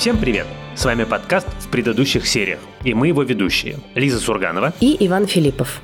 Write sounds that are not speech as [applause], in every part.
Всем привет! С вами подкаст в предыдущих сериях, и мы его ведущие Лиза Сурганова и Иван Филиппов.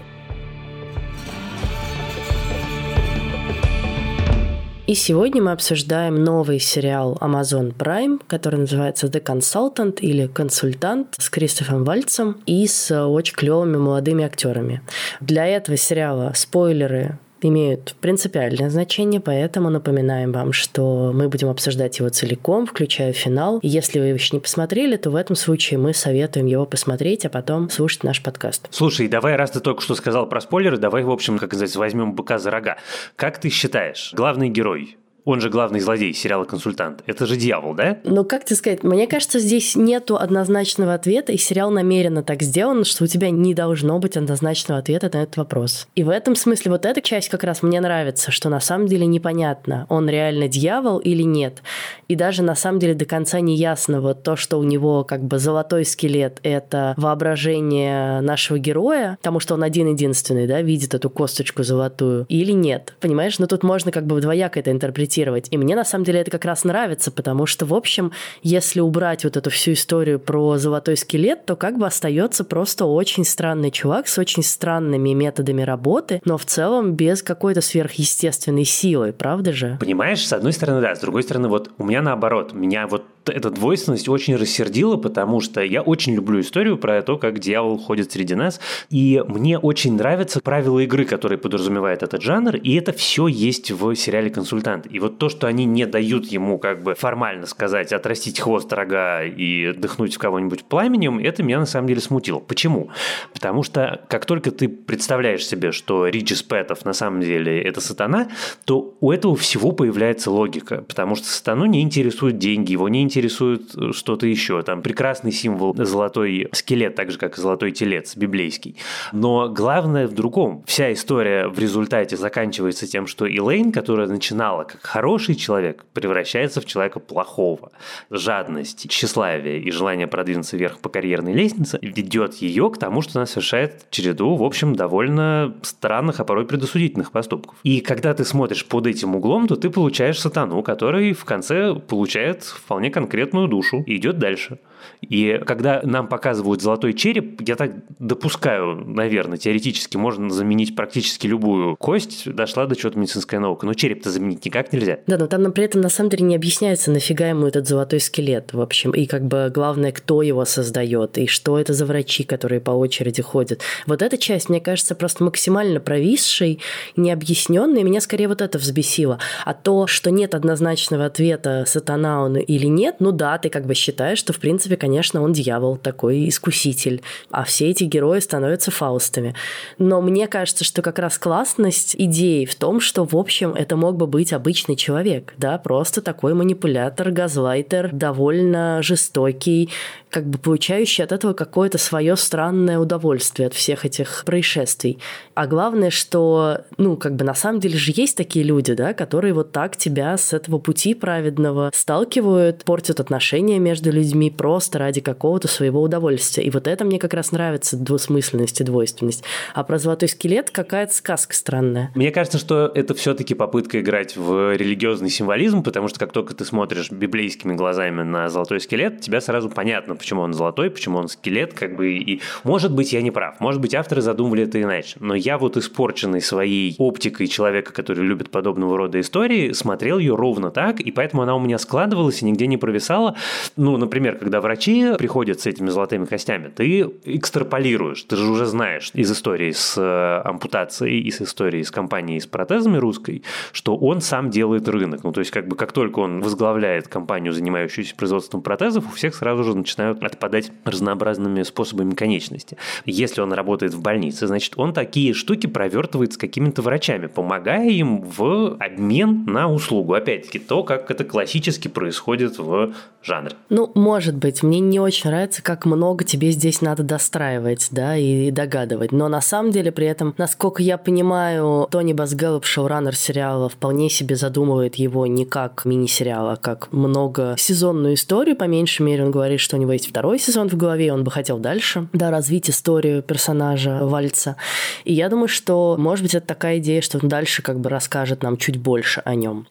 И сегодня мы обсуждаем новый сериал Amazon Prime, который называется The Consultant или Консультант с Кристофом Вальцем и с очень клевыми молодыми актерами. Для этого сериала спойлеры имеют принципиальное значение, поэтому напоминаем вам, что мы будем обсуждать его целиком, включая финал. Если вы его еще не посмотрели, то в этом случае мы советуем его посмотреть, а потом слушать наш подкаст. Слушай, давай, раз ты только что сказал про спойлеры, давай, в общем, как называется, возьмем быка за рога. Как ты считаешь, главный герой он же главный злодей сериала «Консультант». Это же дьявол, да? Ну, как тебе сказать, мне кажется, здесь нету однозначного ответа, и сериал намеренно так сделан, что у тебя не должно быть однозначного ответа на этот вопрос. И в этом смысле вот эта часть как раз мне нравится, что на самом деле непонятно, он реально дьявол или нет. И даже на самом деле до конца не ясно вот то, что у него как бы золотой скелет — это воображение нашего героя, потому что он один-единственный, да, видит эту косточку золотую, или нет. Понимаешь? Но ну, тут можно как бы двояко это интерпретировать интерпретировать. И мне на самом деле это как раз нравится, потому что, в общем, если убрать вот эту всю историю про золотой скелет, то как бы остается просто очень странный чувак с очень странными методами работы, но в целом без какой-то сверхъестественной силы, правда же? Понимаешь, с одной стороны, да, с другой стороны, вот у меня наоборот, меня вот эта двойственность очень рассердила, потому что я очень люблю историю про то, как дьявол ходит среди нас, и мне очень нравятся правила игры, которые подразумевает этот жанр, и это все есть в сериале «Консультант». И вот то, что они не дают ему как бы формально сказать, отрастить хвост рога и дыхнуть в кого-нибудь пламенем, это меня на самом деле смутило. Почему? Потому что как только ты представляешь себе, что Риджи Спетов на самом деле это сатана, то у этого всего появляется логика, потому что сатану не интересуют деньги, его не интересует интересует э, что-то еще. Там прекрасный символ золотой скелет, так же, как и золотой телец библейский. Но главное в другом. Вся история в результате заканчивается тем, что Элейн, которая начинала как хороший человек, превращается в человека плохого. Жадность, тщеславие и желание продвинуться вверх по карьерной лестнице ведет ее к тому, что она совершает череду, в общем, довольно странных, а порой предосудительных поступков. И когда ты смотришь под этим углом, то ты получаешь сатану, который в конце получает вполне конкретную душу и идет дальше. И когда нам показывают золотой череп, я так допускаю, наверное, теоретически можно заменить практически любую кость, дошла до чего-то медицинская наука. Но череп-то заменить никак нельзя. Да, но там нам при этом на самом деле не объясняется, нафига ему этот золотой скелет, в общем, и как бы главное, кто его создает, и что это за врачи, которые по очереди ходят. Вот эта часть, мне кажется, просто максимально провисшей, необъясненной, меня скорее вот это взбесило. А то, что нет однозначного ответа, сатана он или нет, ну да, ты как бы считаешь, что в принципе, конечно, он дьявол, такой искуситель. А все эти герои становятся фаустами. Но мне кажется, что как раз классность идеи в том, что, в общем, это мог бы быть обычный человек, да, просто такой манипулятор, газлайтер, довольно жестокий, как бы получающий от этого какое-то свое странное удовольствие от всех этих происшествий. А главное, что, ну, как бы на самом деле же есть такие люди, да, которые вот так тебя с этого пути праведного сталкивают, портят отношения между людьми просто ради какого-то своего удовольствия. И вот это мне как раз нравится, двусмысленность и двойственность. А про золотой скелет какая-то сказка странная. Мне кажется, что это все-таки попытка играть в религиозный символизм, потому что как только ты смотришь библейскими глазами на золотой скелет, тебя сразу понятно, почему он золотой, почему он скелет, как бы, и может быть я не прав, может быть авторы задумывали это иначе, но я вот испорченный своей оптикой человека, который любит подобного рода истории, смотрел ее ровно так, и поэтому она у меня складывалась и нигде не провисала. Ну, например, когда врачи приходят с этими золотыми костями, ты экстраполируешь, ты же уже знаешь из истории с э, ампутацией и с историей с компанией с протезами русской, что он сам делает рынок. Ну, то есть, как бы как только он возглавляет компанию, занимающуюся производством протезов, у всех сразу же начинают отпадать разнообразными способами конечности. Если он работает в больнице, значит, он такие штуки провертывает с какими-то врачами, помогая им в обмен на услугу. Опять-таки, то, как это классически происходит в жанре. Ну, может быть. Мне не очень нравится, как много тебе здесь надо достраивать, да, и догадывать. Но на самом деле при этом, насколько я понимаю, Тони Басгеллоп, шоураннер сериала, вполне себе задумывает его не как мини-сериал, а как много сезонную историю. По меньшей мере, он говорит, что у него есть второй сезон в голове, он бы хотел дальше, да, развить историю персонажа Вальца. И я думаю, что, может быть, это такая идея, что он дальше как бы расскажет нам чуть больше о нем.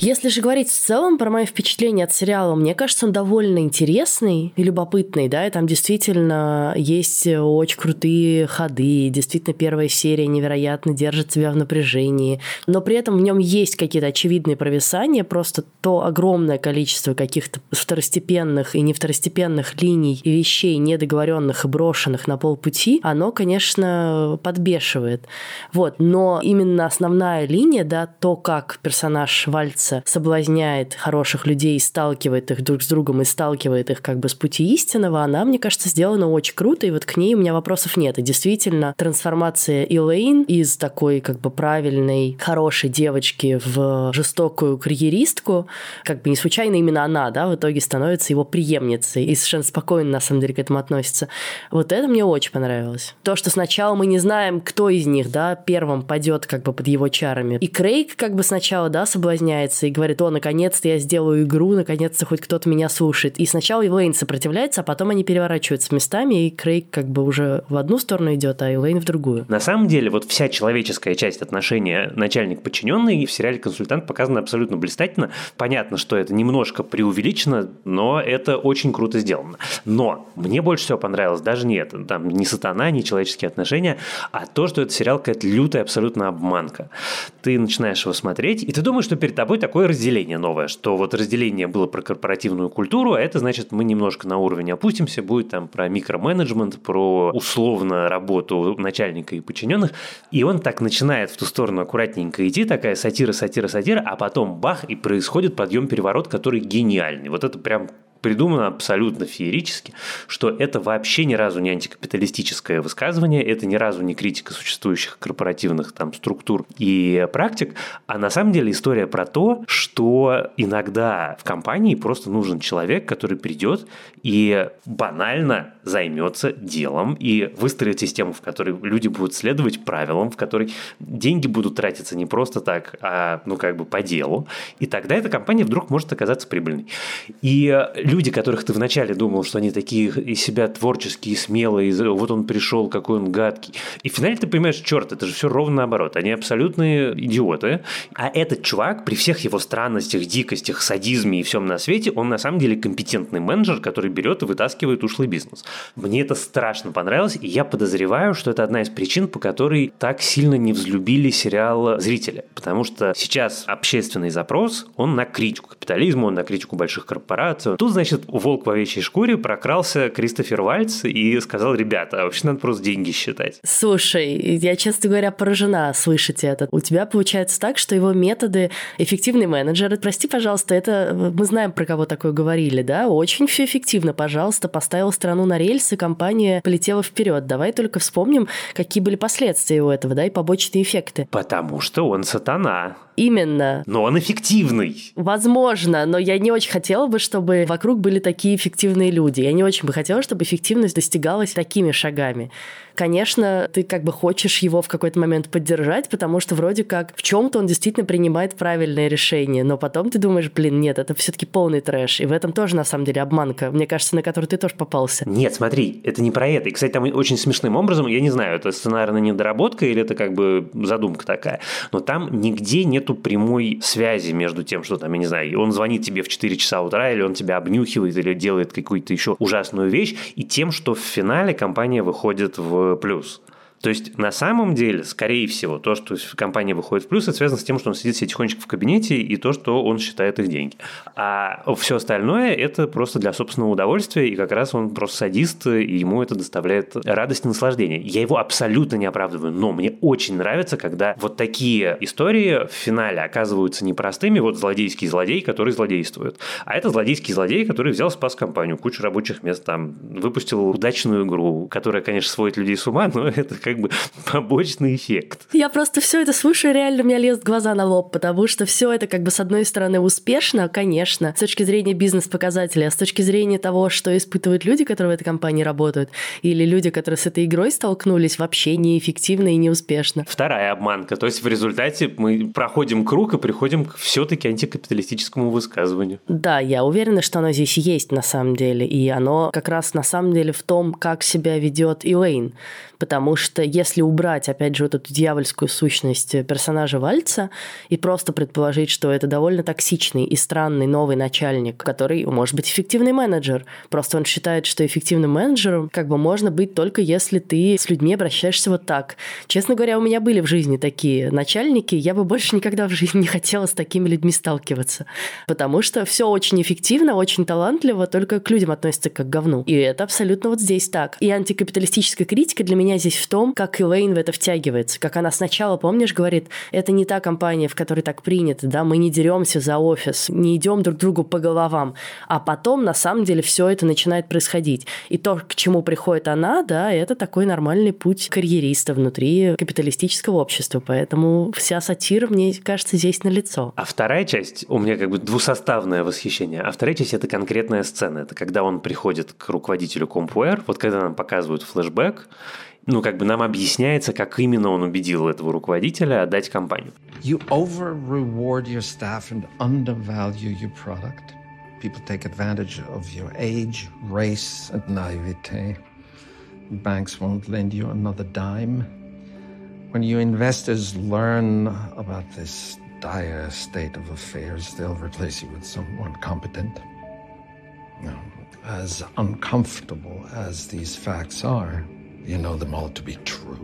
Если же говорить в целом про мои впечатления от сериала, мне кажется, он довольно интересный и любопытный, да, и там действительно есть очень крутые ходы, действительно первая серия невероятно держит себя в напряжении, но при этом в нем есть какие-то очевидные провисания, просто то огромное количество каких-то второстепенных и не второстепенных линий и вещей, недоговоренных и брошенных на полпути, оно, конечно, подбешивает. Вот, но именно основная линия, да, то, как персонаж Вальц пытается, соблазняет хороших людей, сталкивает их друг с другом и сталкивает их как бы с пути истинного, она, мне кажется, сделана очень круто, и вот к ней у меня вопросов нет. И действительно, трансформация Элейн из такой как бы правильной, хорошей девочки в жестокую карьеристку, как бы не случайно именно она, да, в итоге становится его преемницей и совершенно спокойно, на самом деле, к этому относится. Вот это мне очень понравилось. То, что сначала мы не знаем, кто из них, да, первым падет как бы под его чарами. И Крейг как бы сначала, да, соблазняется сопротивляется и говорит, о, наконец-то я сделаю игру, наконец-то хоть кто-то меня слушает. И сначала Элейн сопротивляется, а потом они переворачиваются местами, и Крейг как бы уже в одну сторону идет, а Элейн в другую. На самом деле, вот вся человеческая часть отношения начальник-подчиненный в сериале «Консультант» показана абсолютно блистательно. Понятно, что это немножко преувеличено, но это очень круто сделано. Но мне больше всего понравилось даже не это, там, не сатана, не человеческие отношения, а то, что это сериал какая-то лютая абсолютно обманка. Ты начинаешь его смотреть, и ты думаешь, что перед тобой такое разделение новое, что вот разделение было про корпоративную культуру, а это значит, мы немножко на уровень опустимся, будет там про микроменеджмент, про условно работу начальника и подчиненных, и он так начинает в ту сторону аккуратненько идти, такая сатира, сатира, сатира, а потом бах, и происходит подъем-переворот, который гениальный. Вот это прям придумано абсолютно феерически, что это вообще ни разу не антикапиталистическое высказывание, это ни разу не критика существующих корпоративных там структур и практик, а на самом деле история про то, что иногда в компании просто нужен человек, который придет и банально займется делом и выстроит систему, в которой люди будут следовать правилам, в которой деньги будут тратиться не просто так, а ну как бы по делу, и тогда эта компания вдруг может оказаться прибыльной. И люди, которых ты вначале думал, что они такие из себя творческие, смелые, вот он пришел, какой он гадкий. И в финале ты понимаешь, черт, это же все ровно наоборот. Они абсолютные идиоты. А этот чувак, при всех его странностях, дикостях, садизме и всем на свете, он на самом деле компетентный менеджер, который берет и вытаскивает ушлый бизнес. Мне это страшно понравилось, и я подозреваю, что это одна из причин, по которой так сильно не взлюбили сериал зрители. Потому что сейчас общественный запрос, он на критику капитализма, он на критику больших корпораций. Тут значит, волк в овечьей шкуре прокрался Кристофер Вальц и сказал, ребята, а вообще надо просто деньги считать. Слушай, я, честно говоря, поражена слышать это. У тебя получается так, что его методы эффективный менеджер, прости, пожалуйста, это мы знаем, про кого такое говорили, да, очень все эффективно, пожалуйста, поставил страну на рельсы, компания полетела вперед. Давай только вспомним, какие были последствия у этого, да, и побочные эффекты. Потому что он сатана. Именно. Но он эффективный. Возможно, но я не очень хотела бы, чтобы вокруг были такие эффективные люди. Я не очень бы хотела, чтобы эффективность достигалась такими шагами конечно, ты как бы хочешь его в какой-то момент поддержать, потому что вроде как в чем-то он действительно принимает правильное решение, но потом ты думаешь, блин, нет, это все-таки полный трэш. И в этом тоже на самом деле обманка, мне кажется, на которую ты тоже попался. Нет, смотри, это не про это. И, кстати, там очень смешным образом, я не знаю, это сценарная недоработка или это как бы задумка такая, но там нигде нету прямой связи между тем, что там, я не знаю, он звонит тебе в 4 часа утра, или он тебя обнюхивает, или делает какую-то еще ужасную вещь, и тем, что в финале компания выходит в плюс. То есть, на самом деле, скорее всего, то, что компания выходит в плюс, это связано с тем, что он сидит себе тихонечко в кабинете и то, что он считает их деньги. А все остальное – это просто для собственного удовольствия, и как раз он просто садист, и ему это доставляет радость и наслаждение. Я его абсолютно не оправдываю, но мне очень нравится, когда вот такие истории в финале оказываются непростыми, вот злодейский злодей, который злодействует, а это злодейский злодей, который взял, спас компанию, кучу рабочих мест там, выпустил удачную игру, которая, конечно, сводит людей с ума, но [laughs] это как бы побочный эффект. Я просто все это слушаю, реально у меня лезут глаза на лоб, потому что все это как бы с одной стороны успешно, конечно, с точки зрения бизнес-показателей, а с точки зрения того, что испытывают люди, которые в этой компании работают, или люди, которые с этой игрой столкнулись, вообще неэффективно и неуспешно. Вторая обманка. То есть в результате мы проходим круг и приходим к все-таки антикапиталистическому высказыванию. Да, я уверена, что оно здесь есть на самом деле, и оно как раз на самом деле в том, как себя ведет Илэйн. Потому что если убрать, опять же, вот эту дьявольскую сущность персонажа Вальца и просто предположить, что это довольно токсичный и странный новый начальник, который может быть эффективный менеджер. Просто он считает, что эффективным менеджером как бы можно быть только если ты с людьми обращаешься вот так. Честно говоря, у меня были в жизни такие начальники, я бы больше никогда в жизни [laughs] не хотела с такими людьми сталкиваться. Потому что все очень эффективно, очень талантливо, только к людям относятся как к говну. И это абсолютно вот здесь так. И антикапиталистическая критика для меня здесь в том, как Элейн в это втягивается. Как она сначала, помнишь, говорит, это не та компания, в которой так принято, да, мы не деремся за офис, не идем друг другу по головам. А потом, на самом деле, все это начинает происходить. И то, к чему приходит она, да, это такой нормальный путь карьериста внутри капиталистического общества. Поэтому вся сатира, мне кажется, здесь на лицо. А вторая часть, у меня как бы двусоставное восхищение, а вторая часть – это конкретная сцена. Это когда он приходит к руководителю Compware, вот когда нам показывают флешбэк, ну, как бы нам объясняется, как именно он убедил этого руководителя отдать компанию. You over reward your staff and undervalue your product. People take advantage of your age, race and naivete. Banks won't lend you another dime. When your investors learn about this dire state of affairs, they'll replace you with someone competent. Now, as uncomfortable as these facts are, you know them all to be true.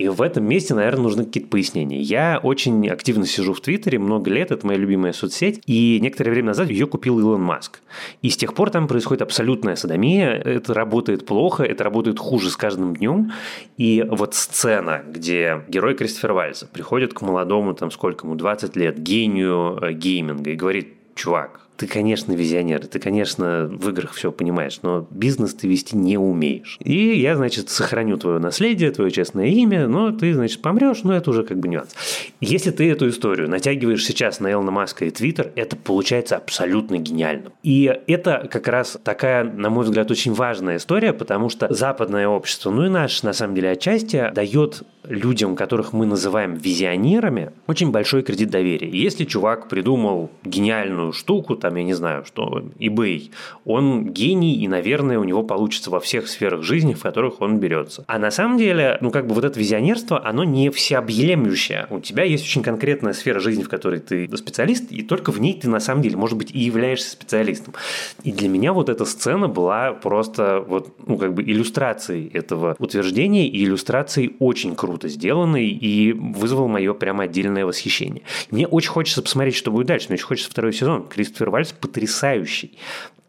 И в этом месте, наверное, нужны какие-то пояснения. Я очень активно сижу в Твиттере много лет, это моя любимая соцсеть, и некоторое время назад ее купил Илон Маск. И с тех пор там происходит абсолютная садомия, это работает плохо, это работает хуже с каждым днем. И вот сцена, где герой Кристофера Вальса приходит к молодому, там сколько ему, 20 лет, гению э, гейминга и говорит, чувак, ты, конечно, визионер, ты, конечно, в играх все понимаешь, но бизнес ты вести не умеешь. И я, значит, сохраню твое наследие, твое честное имя, но ты, значит, помрешь, но это уже как бы нюанс. Если ты эту историю натягиваешь сейчас на Элна Маска и Твиттер, это получается абсолютно гениально. И это как раз такая, на мой взгляд, очень важная история, потому что западное общество, ну и наш, на самом деле, отчасти дает людям, которых мы называем визионерами, очень большой кредит доверия. Если чувак придумал гениальную штуку, там, я не знаю, что eBay, он гений, и, наверное, у него получится во всех сферах жизни, в которых он берется. А на самом деле, ну, как бы вот это визионерство, оно не всеобъемлющее. У тебя есть очень конкретная сфера жизни, в которой ты специалист, и только в ней ты, на самом деле, может быть, и являешься специалистом. И для меня вот эта сцена была просто вот, ну, как бы иллюстрацией этого утверждения и иллюстрацией очень круто сделанной, и вызвал мое прямо отдельное восхищение. Мне очень хочется посмотреть, что будет дальше. Мне очень хочется второй сезон. Кристофер Вальс потрясающий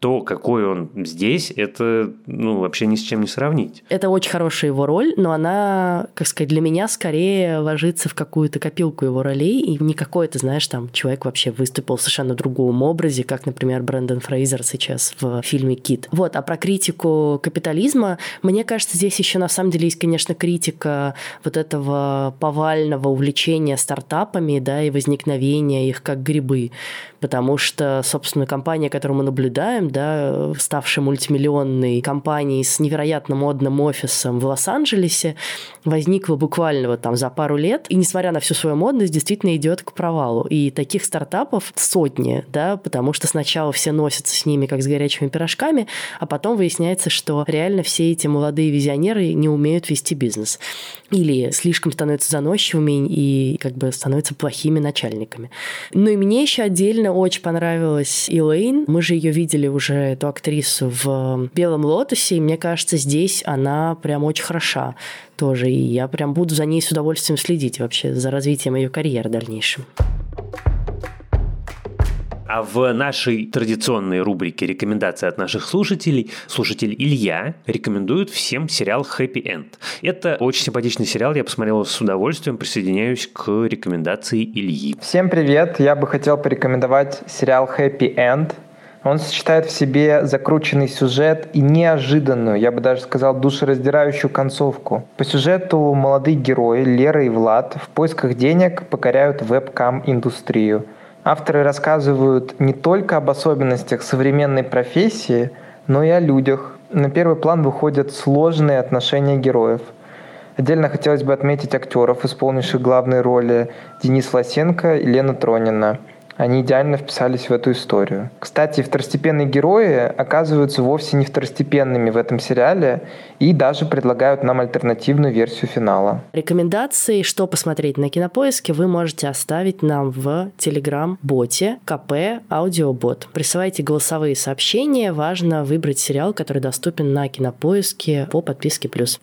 то, какой он здесь, это ну, вообще ни с чем не сравнить. Это очень хорошая его роль, но она, как сказать, для меня скорее ложится в какую-то копилку его ролей, и не какой-то, знаешь, там человек вообще выступил в совершенно другом образе, как, например, Брэндон Фрейзер сейчас в фильме «Кит». Вот, а про критику капитализма, мне кажется, здесь еще на самом деле есть, конечно, критика вот этого повального увлечения стартапами, да, и возникновения их как грибы потому что, собственно, компания, которую мы наблюдаем, да, ставшая мультимиллионной компанией с невероятно модным офисом в Лос-Анджелесе, возникла буквально вот там за пару лет, и несмотря на всю свою модность, действительно идет к провалу. И таких стартапов сотни, да, потому что сначала все носятся с ними как с горячими пирожками, а потом выясняется, что реально все эти молодые визионеры не умеют вести бизнес. Или слишком становятся заносчивыми и как бы становятся плохими начальниками. Ну и мне еще отдельно очень понравилась Элейн. Мы же ее видели уже, эту актрису, в «Белом лотосе», и мне кажется, здесь она прям очень хороша тоже. И я прям буду за ней с удовольствием следить вообще за развитием ее карьеры дальнейшем. А в нашей традиционной рубрике рекомендации от наших слушателей слушатель Илья рекомендует всем сериал Happy End. Это очень симпатичный сериал, я посмотрел с удовольствием, присоединяюсь к рекомендации Ильи. Всем привет, я бы хотел порекомендовать сериал Happy End. Он сочетает в себе закрученный сюжет и неожиданную, я бы даже сказал, душераздирающую концовку. По сюжету молодые герои Лера и Влад в поисках денег покоряют вебкам-индустрию – Авторы рассказывают не только об особенностях современной профессии, но и о людях. На первый план выходят сложные отношения героев. Отдельно хотелось бы отметить актеров, исполнивших главные роли Денис Лосенко и Лена Тронина. Они идеально вписались в эту историю. Кстати, второстепенные герои оказываются вовсе не второстепенными в этом сериале и даже предлагают нам альтернативную версию финала. Рекомендации, что посмотреть на Кинопоиске, вы можете оставить нам в Телеграм-боте КП Аудиобот. Присылайте голосовые сообщения. Важно выбрать сериал, который доступен на Кинопоиске по подписке «Плюс».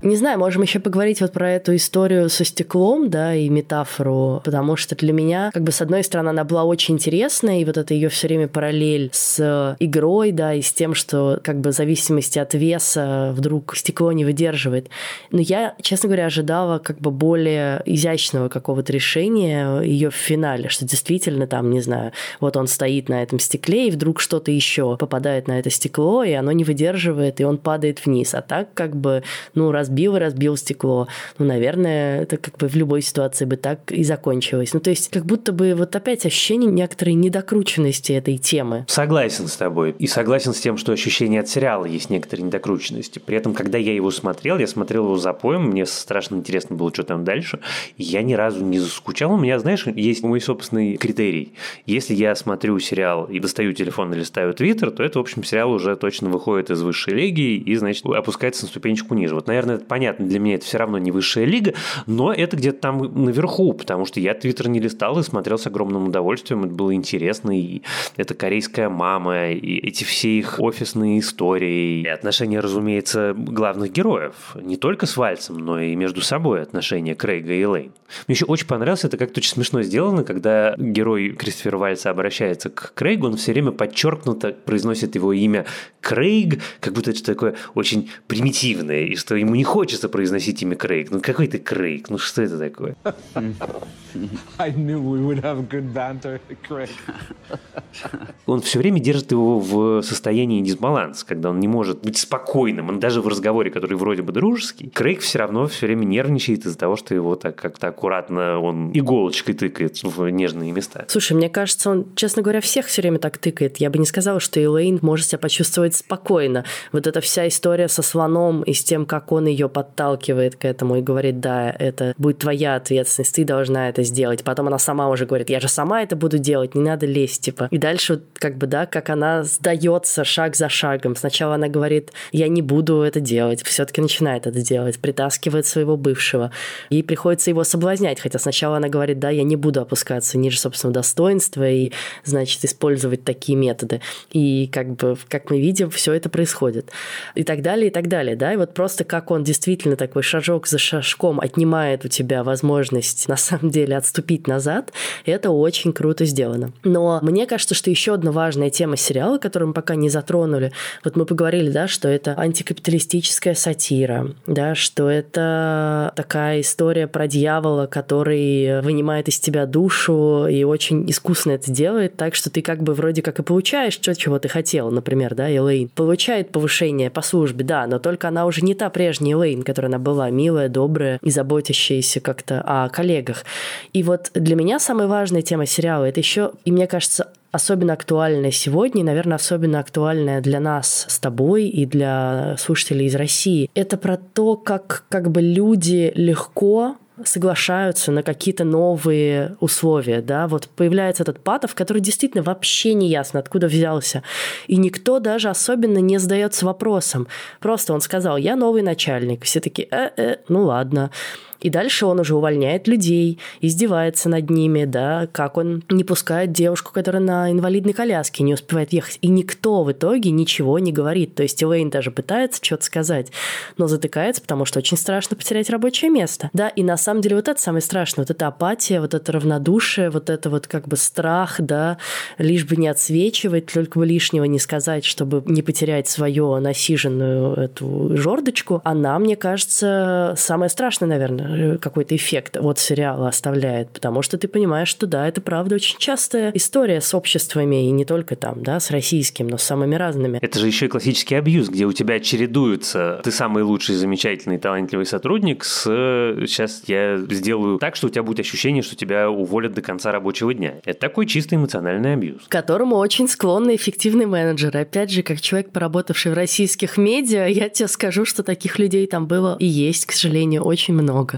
Не знаю, можем еще поговорить вот про эту историю со стеклом, да, и метафору, потому что для меня, как бы, с одной стороны, она была очень интересная, и вот это ее все время параллель с игрой, да, и с тем, что, как бы, в зависимости от веса вдруг стекло не выдерживает. Но я, честно говоря, ожидала, как бы, более изящного какого-то решения ее в финале, что действительно там, не знаю, вот он стоит на этом стекле, и вдруг что-то еще попадает на это стекло, и оно не выдерживает, и он падает вниз. А так, как бы, ну, раз разбил и разбил стекло. Ну, наверное, это как бы в любой ситуации бы так и закончилось. Ну, то есть, как будто бы вот опять ощущение некоторой недокрученности этой темы. Согласен с тобой. И согласен с тем, что ощущение от сериала есть некоторые недокрученности. При этом, когда я его смотрел, я смотрел его запоем, мне страшно интересно было, что там дальше. Я ни разу не заскучал. У меня, знаешь, есть мой собственный критерий. Если я смотрю сериал и достаю телефон или ставлю твиттер, то это, в общем, сериал уже точно выходит из высшей лиги и, значит, опускается на ступенечку ниже. Вот, наверное, понятно, для меня это все равно не высшая лига, но это где-то там наверху, потому что я Твиттер не листал и смотрел с огромным удовольствием, это было интересно, и это корейская мама, и эти все их офисные истории, и отношения, разумеется, главных героев, не только с Вальцем, но и между собой отношения Крейга и Лейн. Мне еще очень понравилось, это как-то очень смешно сделано, когда герой Кристофера Вальца обращается к Крейгу, он все время подчеркнуто произносит его имя Крейг, как будто это такое очень примитивное, и что ему не хочется произносить имя Крейг. Ну какой ты Крейг? Ну что это такое? [laughs] I knew we would have good banter, Craig. Он все время держит его в состоянии дисбаланса, когда он не может быть спокойным. Он даже в разговоре, который вроде бы дружеский, Крейг все равно все время нервничает из-за того, что его так как-то аккуратно он иголочкой тыкает в нежные места. Слушай, мне кажется, он, честно говоря, всех все время так тыкает. Я бы не сказала, что Элейн может себя почувствовать спокойно. Вот эта вся история со слоном и с тем, как он ее подталкивает к этому и говорит, да, это будет твоя ответственность, ты должна это сделать. Потом она сама уже говорит, я же сама это буду делать, не надо лезть, типа. И дальше, как бы, да, как она сдается шаг за шагом. Сначала она говорит, я не буду это делать, все-таки начинает это делать, притаскивает своего бывшего. Ей приходится его соблазнять, хотя сначала она говорит, да, я не буду опускаться ниже собственного достоинства и, значит, использовать такие методы. И как бы, как мы видим, все это происходит. И так далее, и так далее, да, и вот просто как он действительно такой шажок за шажком отнимает у тебя возможность на самом деле отступить назад, это очень круто сделано. Но мне кажется, что еще одна важная тема сериала, которую мы пока не затронули, вот мы поговорили, да, что это антикапиталистическая сатира, да, что это такая история про дьявола, который вынимает из тебя душу и очень искусно это делает, так что ты как бы вроде как и получаешь то, чего ты хотел, например, да, Элейн получает повышение по службе, да, но только она уже не та прежняя Элейн, которая она была, милая, добрая и заботящаяся как-то о коллегах. И вот для меня самая важная тема сериала это еще, и мне кажется, особенно актуальная сегодня, и, наверное, особенно актуальная для нас с тобой и для слушателей из России. Это про то, как как бы люди легко соглашаются на какие-то новые условия, да, вот появляется этот Патов, который действительно вообще не ясно, откуда взялся, и никто даже особенно не задается вопросом. Просто он сказал, я новый начальник, все таки э -э, ну ладно. И дальше он уже увольняет людей, издевается над ними, да, как он не пускает девушку, которая на инвалидной коляске не успевает ехать. И никто в итоге ничего не говорит. То есть Элейн даже пытается что-то сказать, но затыкается, потому что очень страшно потерять рабочее место. Да, и на самом деле вот это самое страшное, вот эта апатия, вот это равнодушие, вот это вот как бы страх, да, лишь бы не отсвечивать, только бы лишнего не сказать, чтобы не потерять свою насиженную эту жердочку, она, мне кажется, самое страшное, наверное, какой-то эффект от сериала оставляет, потому что ты понимаешь, что да, это правда очень частая история с обществами, и не только там, да, с российским, но с самыми разными. Это же еще и классический абьюз, где у тебя чередуются ты самый лучший, замечательный, талантливый сотрудник с сейчас я сделаю так, что у тебя будет ощущение, что тебя уволят до конца рабочего дня. Это такой чисто эмоциональный абьюз. К которому очень склонны эффективные менеджеры. Опять же, как человек, поработавший в российских медиа, я тебе скажу, что таких людей там было и есть, к сожалению, очень много.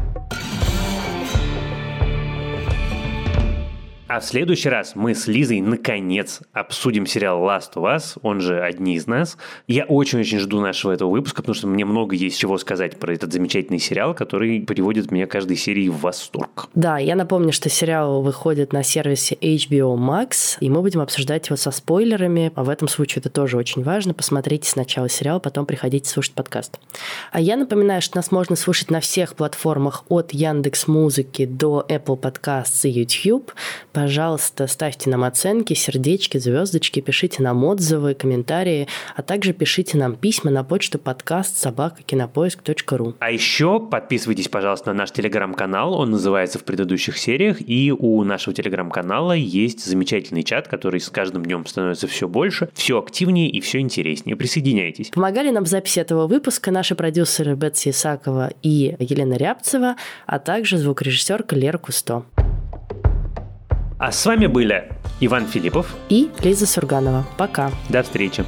А в следующий раз мы с Лизой наконец обсудим сериал Last of Us, он же «Одни из нас». Я очень-очень жду нашего этого выпуска, потому что мне много есть чего сказать про этот замечательный сериал, который приводит меня каждой серии в восторг. Да, я напомню, что сериал выходит на сервисе HBO Max, и мы будем обсуждать его со спойлерами. А в этом случае это тоже очень важно. Посмотрите сначала сериал, потом приходите слушать подкаст. А я напоминаю, что нас можно слушать на всех платформах от Яндекс Музыки до Apple Podcasts и YouTube. Пожалуйста, ставьте нам оценки, сердечки, звездочки, пишите нам отзывы, комментарии, а также пишите нам письма на почту подкаст собакакинопоиск.ру. А еще подписывайтесь, пожалуйста, на наш телеграм-канал, он называется в предыдущих сериях, и у нашего телеграм-канала есть замечательный чат, который с каждым днем становится все больше, все активнее и все интереснее. Присоединяйтесь. Помогали нам в записи этого выпуска наши продюсеры Бетси Исакова и Елена Рябцева, а также звукорежиссерка Лера Кусто. А с вами были Иван Филиппов и Лиза Сурганова. Пока. До встречи.